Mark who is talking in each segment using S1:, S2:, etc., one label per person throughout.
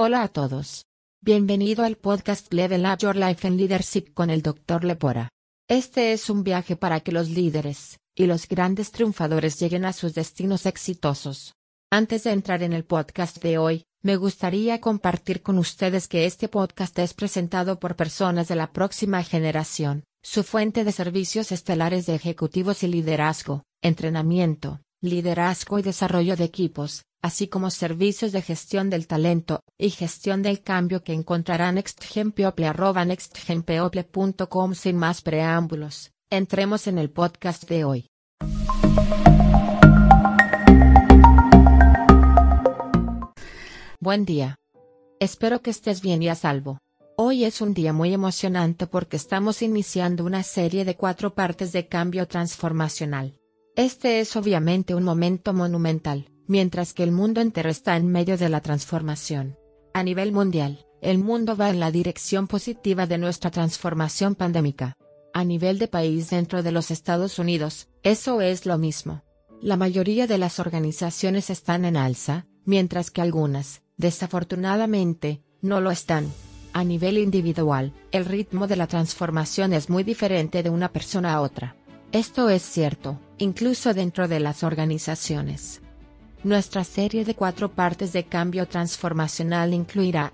S1: Hola a todos. Bienvenido al podcast Level Up Your Life in Leadership con el Dr. Lepora. Este es un viaje para que los líderes y los grandes triunfadores lleguen a sus destinos exitosos. Antes de entrar en el podcast de hoy, me gustaría compartir con ustedes que este podcast es presentado por personas de la próxima generación, su fuente de servicios estelares de ejecutivos y liderazgo, entrenamiento, liderazgo y desarrollo de equipos, así como servicios de gestión del talento y gestión del cambio que encontrarán nextgenpeople.com sin más preámbulos. Entremos en el podcast de hoy. Buen día. Espero que estés bien y a salvo. Hoy es un día muy emocionante porque estamos iniciando una serie de cuatro partes de cambio transformacional. Este es obviamente un momento monumental, mientras que el mundo entero está en medio de la transformación. A nivel mundial, el mundo va en la dirección positiva de nuestra transformación pandémica. A nivel de país dentro de los Estados Unidos, eso es lo mismo. La mayoría de las organizaciones están en alza, mientras que algunas, desafortunadamente, no lo están. A nivel individual, el ritmo de la transformación es muy diferente de una persona a otra. Esto es cierto, incluso dentro de las organizaciones. Nuestra serie de cuatro partes de cambio transformacional incluirá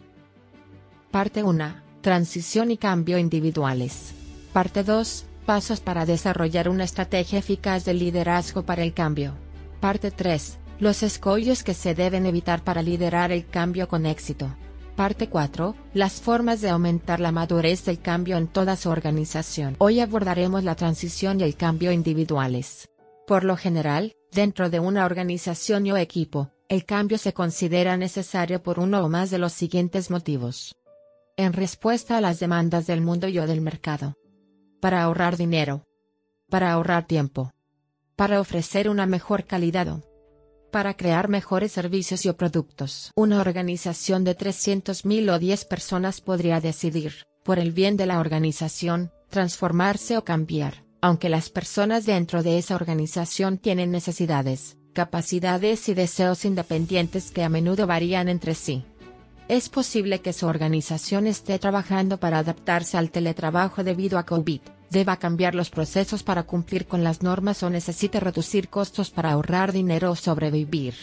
S1: Parte 1. Transición y cambio individuales. Parte 2. Pasos para desarrollar una estrategia eficaz de liderazgo para el cambio. Parte 3. Los escollos que se deben evitar para liderar el cambio con éxito. Parte 4. Las formas de aumentar la madurez del cambio en toda su organización. Hoy abordaremos la transición y el cambio individuales. Por lo general, dentro de una organización o equipo, el cambio se considera necesario por uno o más de los siguientes motivos. En respuesta a las demandas del mundo y o del mercado. Para ahorrar dinero. Para ahorrar tiempo. Para ofrecer una mejor calidad o para crear mejores servicios y o productos. Una organización de 300.000 o 10 personas podría decidir, por el bien de la organización, transformarse o cambiar, aunque las personas dentro de esa organización tienen necesidades, capacidades y deseos independientes que a menudo varían entre sí. Es posible que su organización esté trabajando para adaptarse al teletrabajo debido a COVID, deba cambiar los procesos para cumplir con las normas o necesite reducir costos para ahorrar dinero o sobrevivir.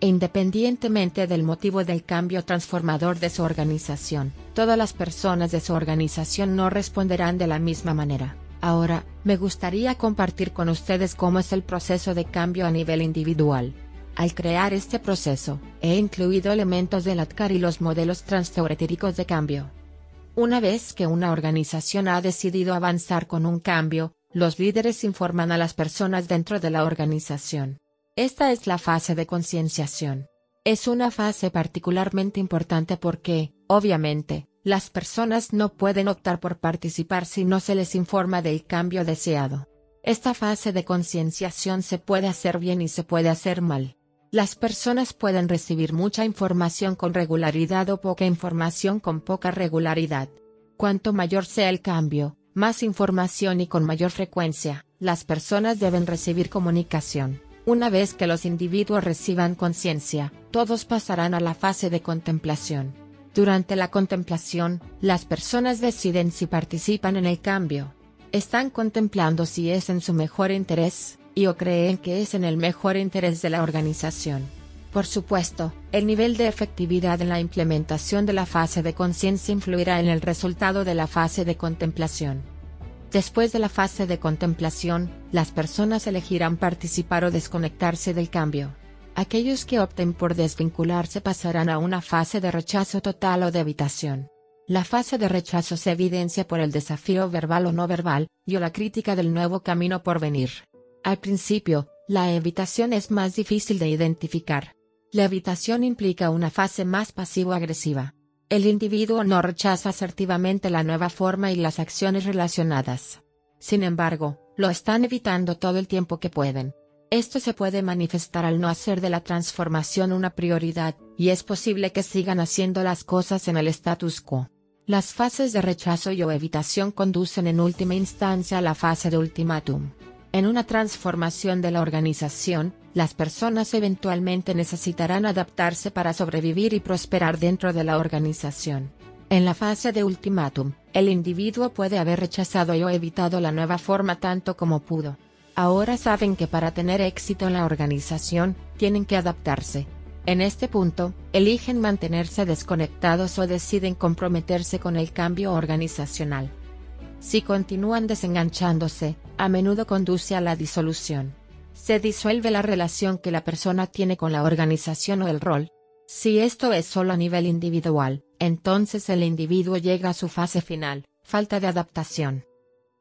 S1: Independientemente del motivo del cambio transformador de su organización, todas las personas de su organización no responderán de la misma manera. Ahora, me gustaría compartir con ustedes cómo es el proceso de cambio a nivel individual. Al crear este proceso, he incluido elementos del ATCAR y los modelos transteoretíricos de cambio. Una vez que una organización ha decidido avanzar con un cambio, los líderes informan a las personas dentro de la organización. Esta es la fase de concienciación. Es una fase particularmente importante porque, obviamente, las personas no pueden optar por participar si no se les informa del cambio deseado. Esta fase de concienciación se puede hacer bien y se puede hacer mal. Las personas pueden recibir mucha información con regularidad o poca información con poca regularidad. Cuanto mayor sea el cambio, más información y con mayor frecuencia, las personas deben recibir comunicación. Una vez que los individuos reciban conciencia, todos pasarán a la fase de contemplación. Durante la contemplación, las personas deciden si participan en el cambio. Están contemplando si es en su mejor interés, y o creen que es en el mejor interés de la organización. Por supuesto, el nivel de efectividad en la implementación de la fase de conciencia influirá en el resultado de la fase de contemplación. Después de la fase de contemplación, las personas elegirán participar o desconectarse del cambio. Aquellos que opten por desvincularse pasarán a una fase de rechazo total o de evitación. La fase de rechazo se evidencia por el desafío verbal o no verbal, y o la crítica del nuevo camino por venir. Al principio, la evitación es más difícil de identificar. La evitación implica una fase más pasivo-agresiva. El individuo no rechaza asertivamente la nueva forma y las acciones relacionadas. Sin embargo, lo están evitando todo el tiempo que pueden. Esto se puede manifestar al no hacer de la transformación una prioridad, y es posible que sigan haciendo las cosas en el status quo. Las fases de rechazo y o evitación conducen en última instancia a la fase de ultimátum. En una transformación de la organización, las personas eventualmente necesitarán adaptarse para sobrevivir y prosperar dentro de la organización. En la fase de ultimátum, el individuo puede haber rechazado y o evitado la nueva forma tanto como pudo. Ahora saben que para tener éxito en la organización, tienen que adaptarse. En este punto, eligen mantenerse desconectados o deciden comprometerse con el cambio organizacional. Si continúan desenganchándose, a menudo conduce a la disolución. Se disuelve la relación que la persona tiene con la organización o el rol. Si esto es solo a nivel individual, entonces el individuo llega a su fase final, falta de adaptación.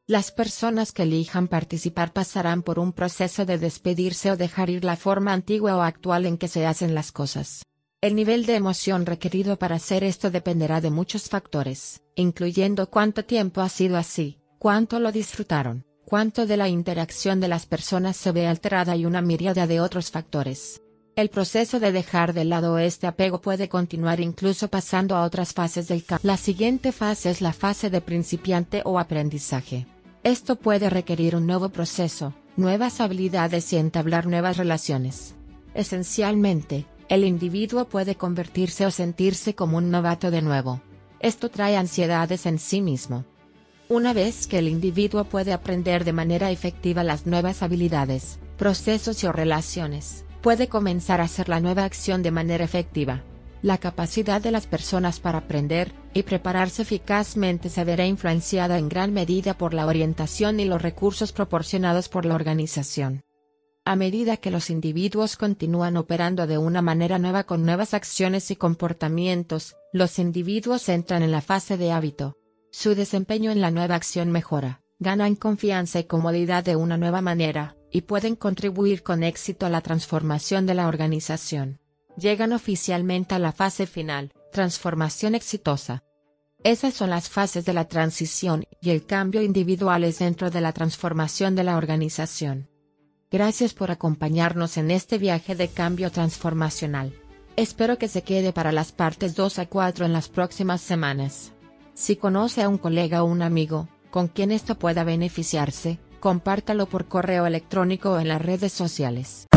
S1: Las personas que elijan participar pasarán por un proceso de despedirse o dejar ir la forma antigua o actual en que se hacen las cosas. El nivel de emoción requerido para hacer esto dependerá de muchos factores, incluyendo cuánto tiempo ha sido así, cuánto lo disfrutaron, cuánto de la interacción de las personas se ve alterada y una miríada de otros factores. El proceso de dejar de lado este apego puede continuar incluso pasando a otras fases del cambio. La siguiente fase es la fase de principiante o aprendizaje. Esto puede requerir un nuevo proceso, nuevas habilidades y entablar nuevas relaciones. Esencialmente, el individuo puede convertirse o sentirse como un novato de nuevo. Esto trae ansiedades en sí mismo. Una vez que el individuo puede aprender de manera efectiva las nuevas habilidades, procesos y o relaciones, puede comenzar a hacer la nueva acción de manera efectiva. La capacidad de las personas para aprender y prepararse eficazmente se verá influenciada en gran medida por la orientación y los recursos proporcionados por la organización. A medida que los individuos continúan operando de una manera nueva con nuevas acciones y comportamientos, los individuos entran en la fase de hábito. Su desempeño en la nueva acción mejora, ganan confianza y comodidad de una nueva manera, y pueden contribuir con éxito a la transformación de la organización. Llegan oficialmente a la fase final, transformación exitosa. Esas son las fases de la transición y el cambio individuales dentro de la transformación de la organización. Gracias por acompañarnos en este viaje de cambio transformacional. Espero que se quede para las partes 2 a 4 en las próximas semanas. Si conoce a un colega o un amigo, con quien esto pueda beneficiarse, compártalo por correo electrónico o en las redes sociales.